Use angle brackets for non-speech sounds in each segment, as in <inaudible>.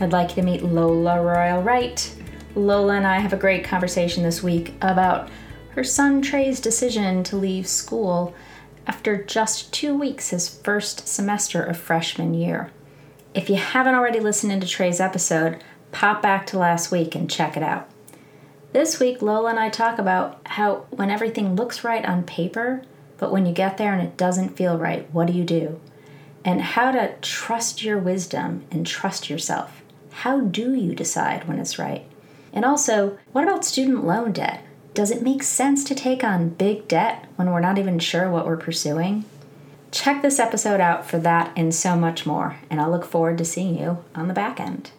I'd like you to meet Lola Royal Wright. Lola and I have a great conversation this week about her son Trey's decision to leave school after just two weeks his first semester of freshman year. If you haven't already listened into Trey's episode, pop back to last week and check it out. This week, Lola and I talk about how when everything looks right on paper, but when you get there and it doesn't feel right, what do you do? And how to trust your wisdom and trust yourself. How do you decide when it's right? And also, what about student loan debt? Does it make sense to take on big debt when we're not even sure what we're pursuing? Check this episode out for that and so much more, and I'll look forward to seeing you on the back end.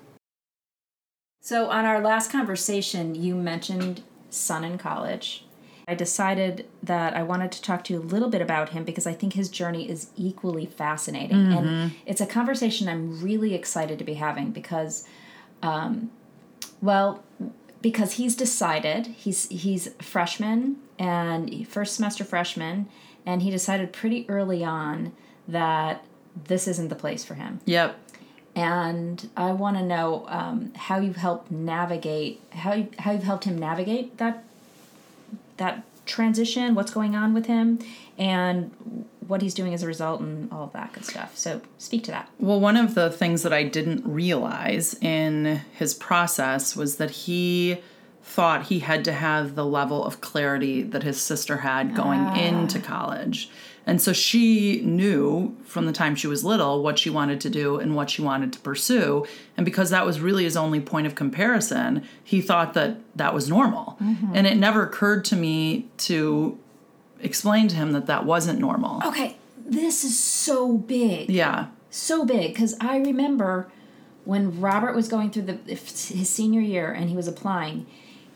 So, on our last conversation, you mentioned son in college. I decided that I wanted to talk to you a little bit about him because I think his journey is equally fascinating. Mm-hmm. And it's a conversation I'm really excited to be having because, um, well, because he's decided he's he's freshman and first semester freshman, and he decided pretty early on that this isn't the place for him. Yep. And I want to know um, how you've helped navigate how you, how you've helped him navigate that that transition, what's going on with him, and what he's doing as a result, and all of that good stuff. So, speak to that. Well, one of the things that I didn't realize in his process was that he thought he had to have the level of clarity that his sister had going ah. into college. And so she knew from the time she was little what she wanted to do and what she wanted to pursue. And because that was really his only point of comparison, he thought that that was normal. Mm-hmm. And it never occurred to me to explain to him that that wasn't normal. Okay, this is so big. Yeah. So big because I remember when Robert was going through the his senior year and he was applying,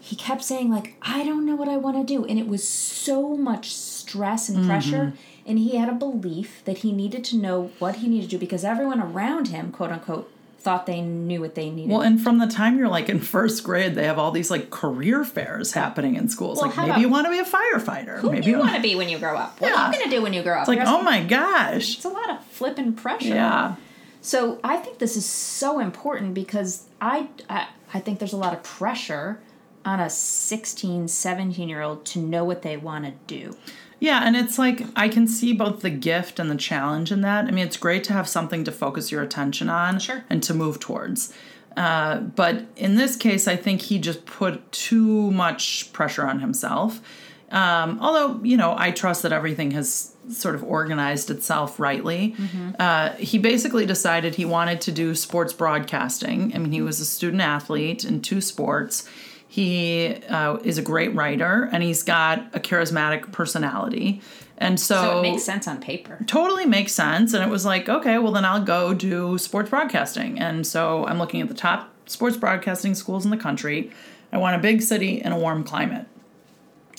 he kept saying like I don't know what I want to do and it was so much stress and pressure mm-hmm and he had a belief that he needed to know what he needed to do because everyone around him, quote unquote, thought they knew what they needed. Well, and from the time you're like in first grade, they have all these like career fairs happening in schools. Well, like maybe about, you want to be a firefighter. Who maybe do you want to be when you grow up? What yeah. are you going to do when you grow up? It's like, oh my gosh. It's a lot of flipping pressure. Yeah. So I think this is so important because I, I, I think there's a lot of pressure on a 16, 17 year old to know what they want to do. Yeah, and it's like I can see both the gift and the challenge in that. I mean, it's great to have something to focus your attention on sure. and to move towards. Uh, but in this case, I think he just put too much pressure on himself. Um, although, you know, I trust that everything has sort of organized itself rightly. Mm-hmm. Uh, he basically decided he wanted to do sports broadcasting. I mean, he was a student athlete in two sports he uh, is a great writer and he's got a charismatic personality. And so, so it makes sense on paper. Totally makes sense. And it was like, okay, well, then I'll go do sports broadcasting. And so I'm looking at the top sports broadcasting schools in the country. I want a big city and a warm climate.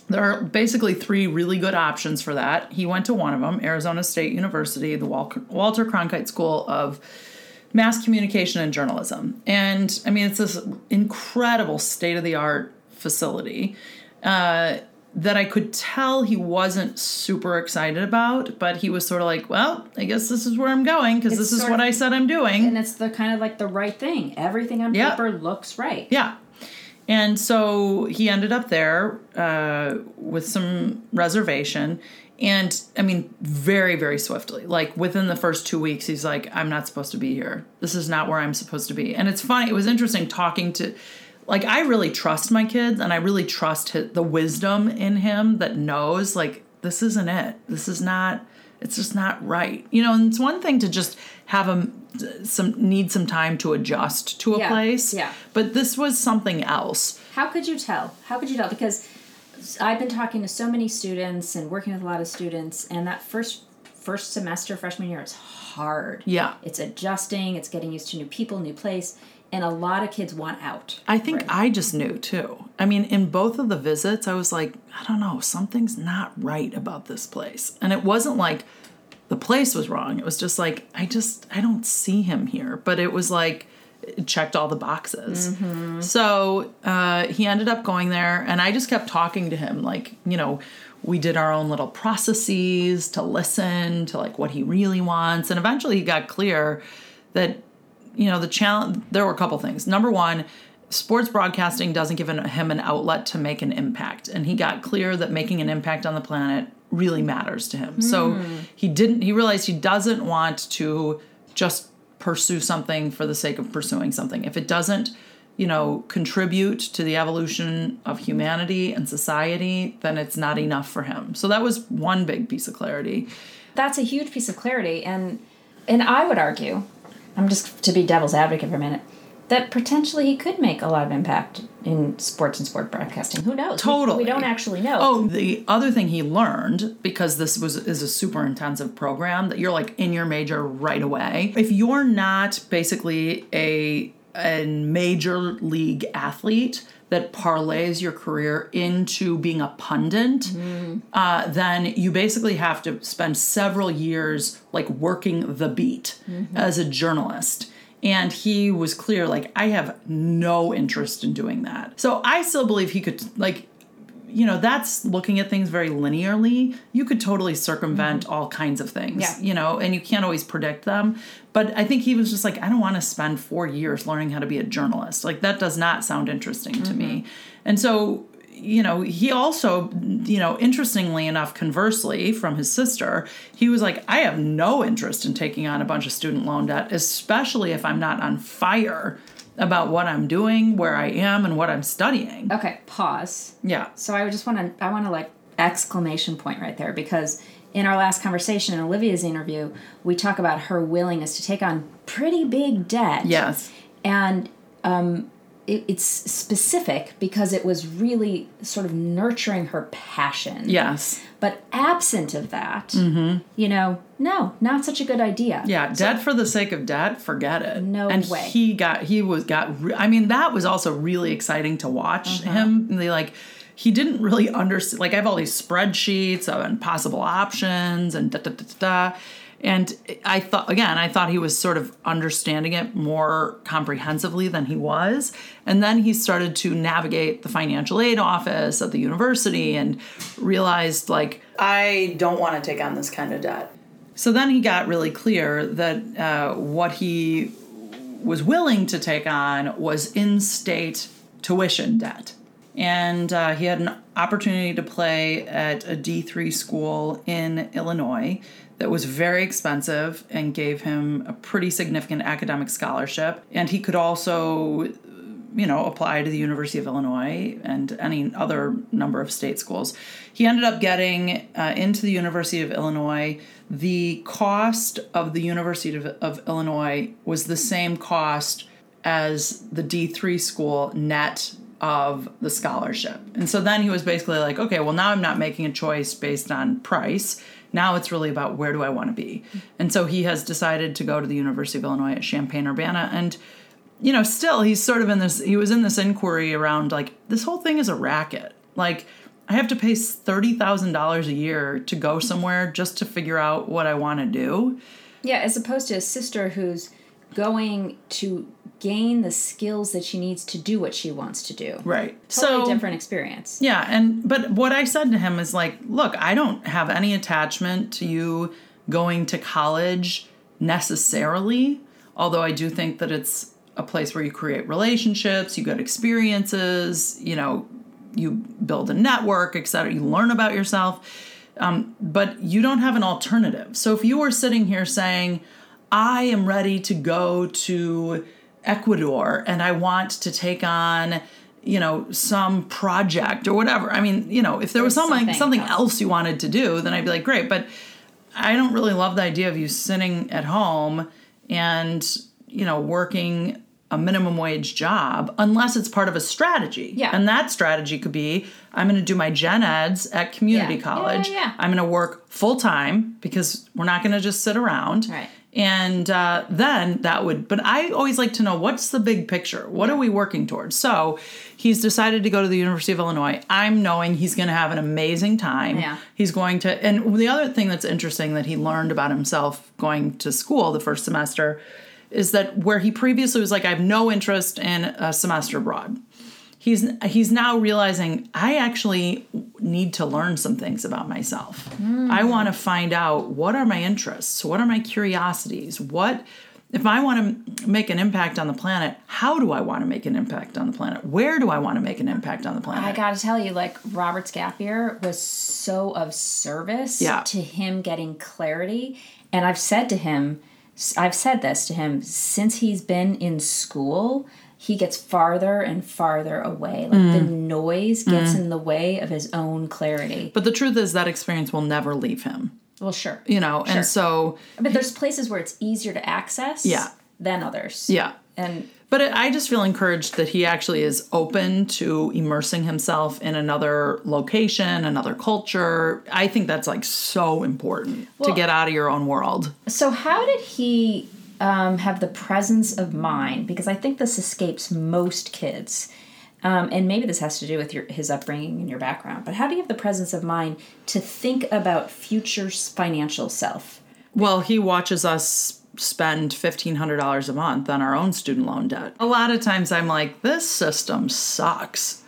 There are basically three really good options for that. He went to one of them, Arizona State University, the Walter Cronkite School of mass communication and journalism. And I mean, it's this incredible state of the art facility uh, that I could tell he wasn't super excited about, but he was sort of like, well, I guess this is where I'm going because this is what of, I said I'm doing. And it's the kind of like the right thing. Everything on yeah. paper looks right. Yeah. And so he ended up there uh, with some reservation and I mean, very, very swiftly. Like within the first two weeks, he's like, I'm not supposed to be here. This is not where I'm supposed to be. And it's funny, it was interesting talking to, like, I really trust my kids and I really trust his, the wisdom in him that knows, like, this isn't it. This is not, it's just not right. You know, and it's one thing to just have him some need some time to adjust to a yeah, place. Yeah. But this was something else. How could you tell? How could you tell? Because I've been talking to so many students and working with a lot of students, and that first first semester freshman year is hard. Yeah. It's adjusting, it's getting used to new people, new place, and a lot of kids want out. I think I just knew too. I mean, in both of the visits, I was like, I don't know, something's not right about this place. And it wasn't like the place was wrong. It was just like, I just, I don't see him here. But it was like, it checked all the boxes. So uh, he ended up going there, and I just kept talking to him. Like, you know, we did our own little processes to listen to like what he really wants. And eventually he got clear that you know the challenge there were a couple things number one sports broadcasting doesn't give him an outlet to make an impact and he got clear that making an impact on the planet really matters to him. So hmm. he didn't he realized he doesn't want to just pursue something for the sake of pursuing something. If it doesn't you know contribute to the evolution of humanity and society then it's not enough for him. So that was one big piece of clarity. That's a huge piece of clarity, and and I would argue, I'm just to be devil's advocate for a minute, that potentially he could make a lot of impact in sports and sport broadcasting. Who knows? We- Totally. We, don't actually know. Oh, the other thing he learned because this was is a super intensive program that you're like in your major right away. If you're not basically a a major league athlete that parlays your career into being a pundit, uh, then you basically have to spend several years like working the beat as a journalist. And he was clear, like, I have no interest in doing that. So I still believe he could, like, you know, that's looking at things very linearly. You could totally circumvent mm-hmm. all kinds of things, Yeah. you know, and you can't always predict them. But I think he was just like, I don't want to spend four years learning how to be a journalist. Like, that does not sound interesting to me. Mm-hmm. And so, you know, he also, you know, interestingly enough, conversely from his sister, he was like, I have no interest in taking on a bunch of student loan debt, especially if I'm not on fire about what I'm doing, where I am, and what I'm studying. Okay, pause. Yeah. So I just want to I want to like exclamation point right there because in our last conversation in Olivia's interview, we talk about her willingness to take on pretty big debt. Yes. And um, it, it's specific because it was really sort of nurturing her passion. Yes. But absent of that, you know, no, not such a good idea. Yeah, debt for the sake of debt, forget it. No and way. he got he was got. Re- I mean, that was also really exciting to watch Uh-huh. him. And they like he didn't really understand. Like I have all these spreadsheets and possible options and da da da da. da. And I thought again, I thought he was sort of understanding it more comprehensively than he was. And then he started to navigate the financial aid office at the university and realized like I don't want to take on this kind of debt. So then he got really clear that uh, what he was willing to take on was in state tuition debt. And uh, he had an opportunity to play at a D3 school in Illinois that was very expensive and gave him a pretty significant academic scholarship. And he could also you know, apply to the University of Illinois and any other number of state schools. He ended up getting uh, into the University of Illinois. The cost of the University of, of Illinois was the same cost as the D3 school net of the scholarship. And so then he was basically like, okay, well, now I'm not making a choice based on price. Now it's really about where do I want to be. And so he has decided to go to the University of Illinois at Champaign Urbana. And you know, still he's sort of in this he was in this inquiry around like this whole thing is a racket. Like I have to pay $30,000 a year to go somewhere just to figure out what I want to do. Yeah, as opposed to a sister who's going to gain the skills that she needs to do what she wants to do. Right. Totally so different experience. Yeah, and but what I said to him is like, look, I don't have any attachment to you going to college necessarily, although I do think that it's a place where you create relationships, you get experiences, you know, you build a network, etc. You learn about yourself. Um, but you don't have an alternative. So if you were sitting here saying, I am ready to go to Ecuador and I want to take on, you know, some project or whatever. I mean, you know, if there was something something something else. else you wanted to do, then I'd be like, great. But I don't really love the idea of you sitting at home and, you know, working a minimum wage job unless it's part of a strategy. Yeah. And that strategy could be I'm going to do my gen eds at community Yeah. Yeah, college. yeah, yeah. I'm going to work full time because we're not going to just sit around. Right. And uh, then that would, but I always like to know what's the big picture? What are we working towards? So he's decided to go to the University of Illinois. I'm knowing he's going to have an amazing time. Yeah. He's going to, and the other thing that's interesting that he learned about himself going to school the first semester is that where he previously was like, I have no interest in a semester abroad he's he's now realizing I actually need to learn some things about myself. Hmm. I want to find out what are my interests, what are my curiosities, what if I want to make an impact on the planet, how do I want to make an impact on the planet? Where do I want to make an impact on the planet? I gotta tell you, like Robert year was so of service Yeah. to him getting clarity. And I've said to him, I've said this to him since he's been in school. He gets farther and farther away. Like the Mm. noise gets in the way of his own clarity. but the truth is that experience will never leave him. Well, sure. You know, Sure. and so But there's places where it's easier to access Yeah. than others. yeah. And But it, I just feel encouraged that he actually is open to immersing himself in another location, another culture. I think that's like so important to get out of your own world. So, how did he um, have the presence of mind? Because I think this escapes most kids. Um, and maybe this has to do with your his upbringing and your background. But how do you have the presence of mind to think about future financial self? Well, he watches us spend $1,500 a month on our own student loan debt. A lot of times I'm like, this system sucks.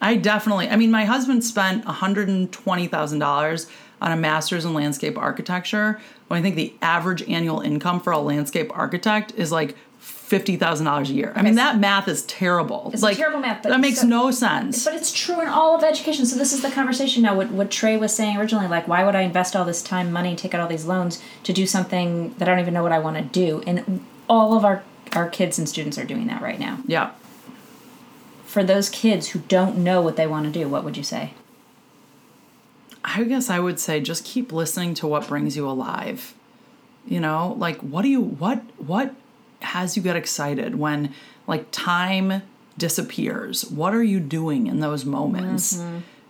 I definitely, I mean, my husband spent $120,000 on a master's in landscape architecture when I think the average annual income for a landscape architect is like $50,000 a year. I mean, that math is terrible. It's like, terrible math, that makes so- no sense. But it's true in all of education. So this is the conversation now. What, what Trey was saying originally, like, why would I invest all this time, money, take out all these loans to do something that I don't even know what I want to do? And all of our our kids and students are doing that right now. yeah. For those kids who don't know what they want to do, what would you say? I guess I would say just keep listening to what brings you alive. You know, like what do you what what has you get excited when like time disappears? What are you doing in those moments?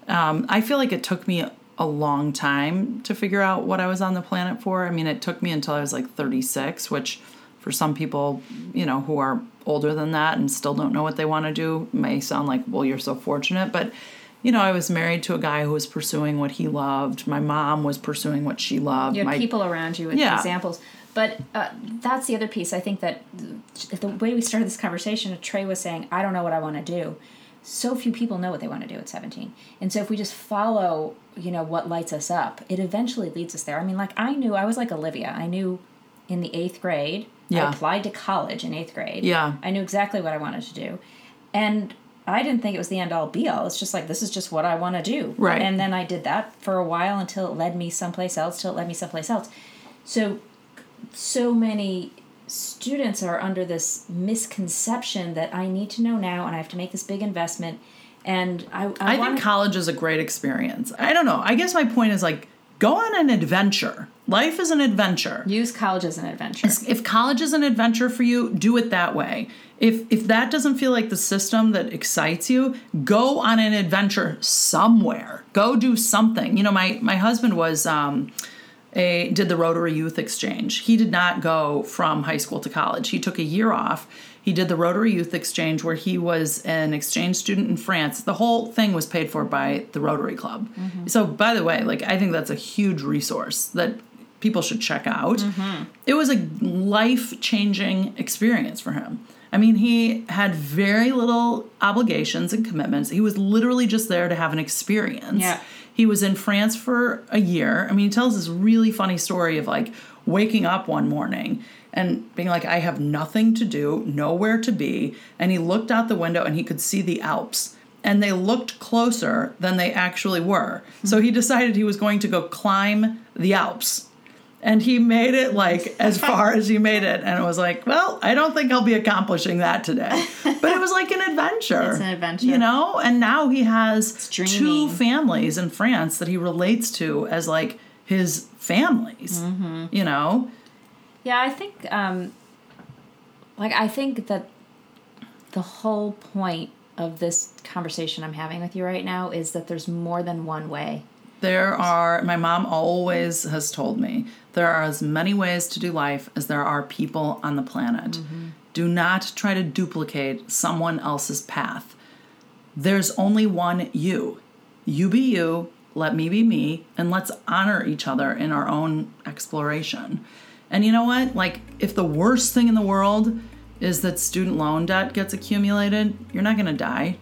Um, I feel like it took me a long time to figure out what I was on the planet for. I mean, it took me until I was like 36, which for some people, you know, who are older than that and still don't know what they want to do may sound like, well, you're so fortunate. But, you know, I was married to a guy who was pursuing what he loved. My mom was pursuing what she loved. You had My, people around you with Yeah. examples. But uh, that's the other piece. I think that the way we started this conversation, Trey was saying, I don't know what I want to do. So few people know what they want to do at 17. And so if we just follow, you know, what lights us up, it eventually leads us there. I mean, like I knew, I was like Olivia. I knew in the eighth grade, Yeah. I applied to college in eighth grade. Yeah. I knew exactly what I wanted to do. And I didn't think it was the end all be all. It's just like, this is just what I want to do. Right. And then I did that for a while until it led me someplace else, till it led me someplace else. So, so many students are under this misconception that I need to know now and I have to make this big investment. And I, I, I want think college is a great experience. I don't know. I guess my point is like, go on an adventure. Life is an adventure. use college as an adventure. if college is an adventure for you, do it that way. If if that doesn't feel like the system that excites you, go on an adventure somewhere. Go do something. You know, my my husband was um a did the Rotary Youth Exchange. He did not go from high school to college. He took a year off. He did the Rotary Youth Exchange where he was an exchange student in France. The whole thing was paid for by the Rotary Club. Mm-hmm. So by the way, like I think that's a huge resource that people should check out. Mm-hmm. It was a life changing experience for him. I mean, he had very little obligations and commitments. He was literally just there to have an experience. Yeah. He was in France for a year. I mean, he tells this really funny story of like waking up one morning and being like, I have nothing to do, nowhere to be. And he looked out the window and he could see the Alps. And they looked closer than they actually were. So he decided he was going to go climb the Alps and he made it like <laughs> as far as he made it and it was like well i don't think i'll be accomplishing that today but it was like an adventure It's an adventure. you know and now he has two families in france that he relates to as like his families Mm-hmm. you know Yeah, I think um like I think that the whole point of this conversation I'm having with you right now is that there's more than one way. There are, my mom always has told me, there are as many ways to do life as there are people on the planet. Mm-hmm. Do not try to duplicate someone else's path. There's only one you. You be you, let me be me, and let's honor each other in our own exploration. And you know what? Like, if the worst thing in the world is that student loan debt gets accumulated, you're not gonna die.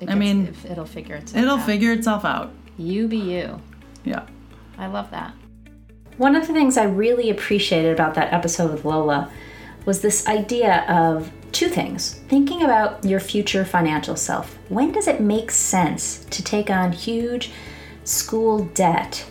It I mean, it'll figure itself It'll out. figure itself out. You be you. Yeah. I love that. One of the things I really appreciated about that episode with Lola was this idea of two things thinking about your future financial self. When does it make sense to take on huge school debt?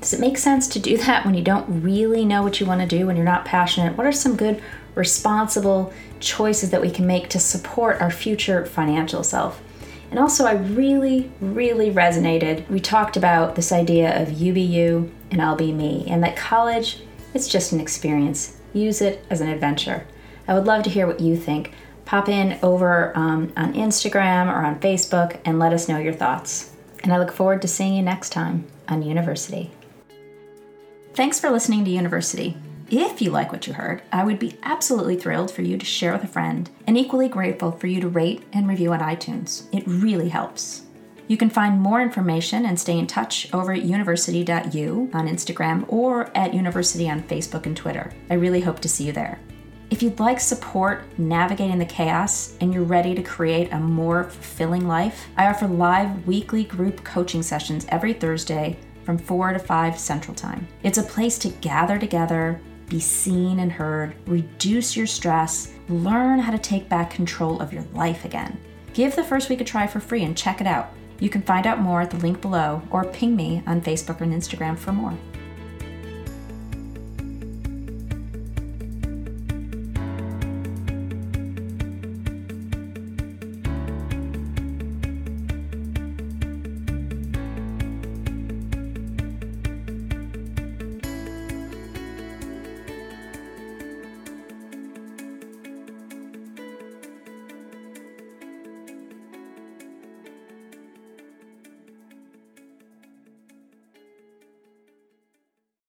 Does it make sense to do <laughs> that when you don't really know what you want to do, when you're not passionate? What are some good, responsible choices that we can make to support our future financial self? And also, I really, really resonated. We talked about this idea of you be you and I'll be me, and that college, it's just an experience. Use it as an adventure. I would love to hear what you think. Pop in over um, on Instagram or on Facebook and let us know your thoughts. And I look forward to seeing you next time on University. Thanks for listening to University. If you like what you heard, I would be absolutely thrilled for you to share with a friend and equally grateful for you to rate and review on iTunes. It really helps. You can find more information and stay in touch over at university.u on Instagram or at University on Facebook and Twitter. I really hope to see you there. If you'd like support navigating the chaos and you're ready to create a more fulfilling life, I offer live weekly group coaching sessions every Thursday from 4 to 5 Central Time. It's a place to gather together, be seen and heard, reduce your stress, learn how to take back control of your life again. Give the first week a try for free and check it out. You can find out more at the link below or ping me on Facebook and Instagram for more.